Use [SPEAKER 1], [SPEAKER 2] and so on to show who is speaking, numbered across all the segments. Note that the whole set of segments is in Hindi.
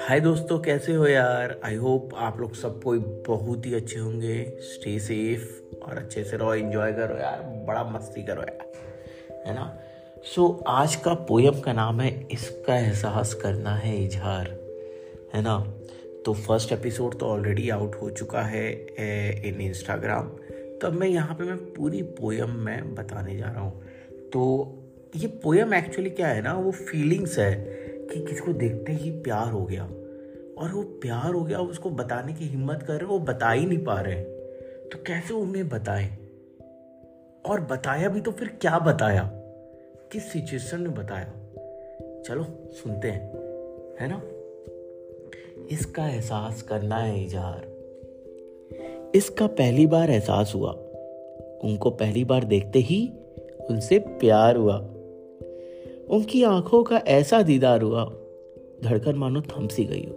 [SPEAKER 1] हाय दोस्तों कैसे हो यार? आई होप आप लोग सब कोई बहुत ही अच्छे होंगे। स्टे सेफ़ और अच्छे से रहो एंजॉय करो यार। बड़ा मस्ती करो यार है ना? सो so, आज का पोयम का नाम है इसका एहसास करना है इजहार है ना? तो फ़र्स्ट एपिसोड तो ऑलरेडी आउट हो चुका है इन इंस्टाग्राम तब मैं यहाँ पे मैं पूरी पोयम में बताने जा रहा हूँ। तो ये पोयम एक्चुअली क्या है ना, वो फीलिंग्स है कि किसको देखते ही प्यार हो गया। और वो प्यार हो गया, उसको बताने की हिम्मत कर रहे वो बता ही नहीं पा रहे तो कैसे उन्हें बताएँ? और बताया भी तो फिर क्या बताया? किस सिचुएशन में बताया? चलो, सुनते हैं, है ना? इसका एहसास करना है इजहार। इसका पहली बार एहसास हुआ। उनको पहली बार देखते ही उनसे प्यार हुआ। उनकी आँखों का ऐसा दीदार हुआ, धड़कन मानो थम सी गई हो,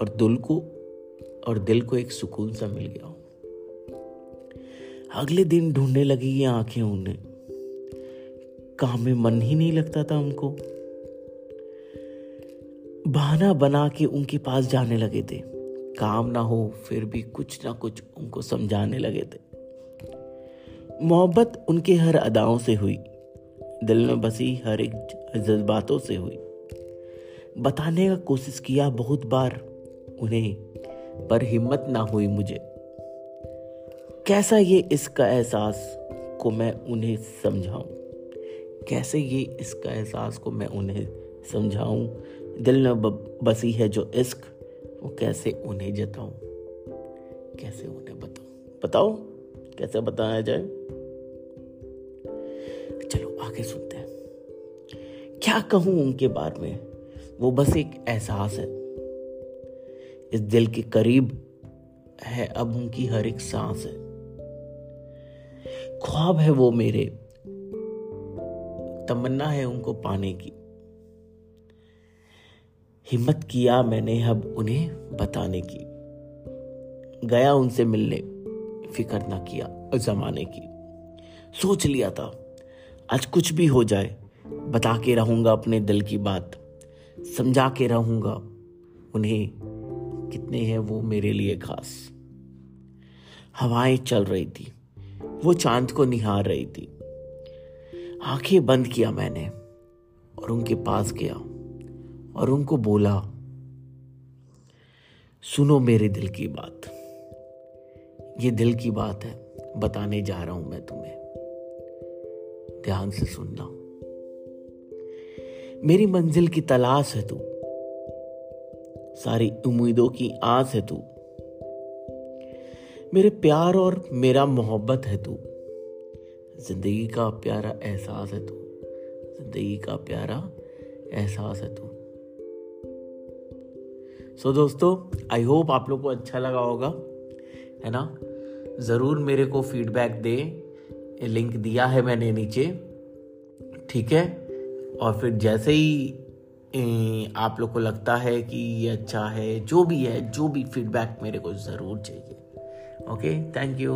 [SPEAKER 1] और दिल को, और दिल को एक सुकून सा मिल गया हो। अगले दिन ढूँढने लगी ये आँखें उन्हें। काम में मन ही नहीं लगता था उनको। बहाना बना के उनके पास जाने लगे थे। काम ना हो, फिर भी कुछ ना कुछ उनको समझाने लगे थे। मोहब्बत उनके हर अदाओं से हुई। दिल में बसी हर एक जज्बातों से हुई। बताने का कोशिश किया बहुत बार, उन्हें पर हिम्मत ना हुई मुझे। कैसा ये इसका एहसास को मैं उन्हें समझाऊं? कैसे ये इसका एहसास को मैं उन्हें समझाऊं? दिल में बसी है जो इश्क, वो कैसे उन्हें जताऊं? कैसे उन्हें बताऊँ? बताओ, कैसे बताया जाए? आगे सुनते हैं। क्या कहूँ उनके बारे में? वो बस एक एहसास है। इस दिल के करीब है अब उनकी हर एक सांस है। ख्वाब है वो मेरे। तमन्ना है उनको पाने की। हिम्मत किया मैंने अब उन्हें बताने की। गया उनसे मिलने। फ़िक्र ना किया जमाने की। सोच लिया था। आज कुछ भी हो जाए, बता के रहूँगा अपने दिल की बात, समझा के रहूँगा उन्हें कितने हैं वो मेरे लिए खास। हवाएँ चल रही थी, वो चाँद को निहार रही थी। आँखें बंद किया मैंने और उनके पास गया और उनको बोला, सुनो मेरे दिल की बात, ये दिल की बात है, बताने जा रहा हूँ मैं तुम्हें। ध्यान से सुनना मेरी मंजिल की तलाश है तू। सारी उम्मीदों की आस है तू। मेरे प्यार और मेरा मोहब्बत है तू। ज़िंदगी का प्यारा एहसास है तू। ज़िंदगी का प्यारा एहसास है तू। सो so, दोस्तों आई होप आप लोग को अच्छा लगा होगा है ना? ज़रूर मेरे को फीडबैक दे। लिंक दिया है मैंने नीचे, ठीक है? और फिर जैसे ही आप लोग को लगता है कि ये अच्छा है, जो भी है, जो भी फीडबैक मेरे को ज़रूर चाहिए। Okay thank you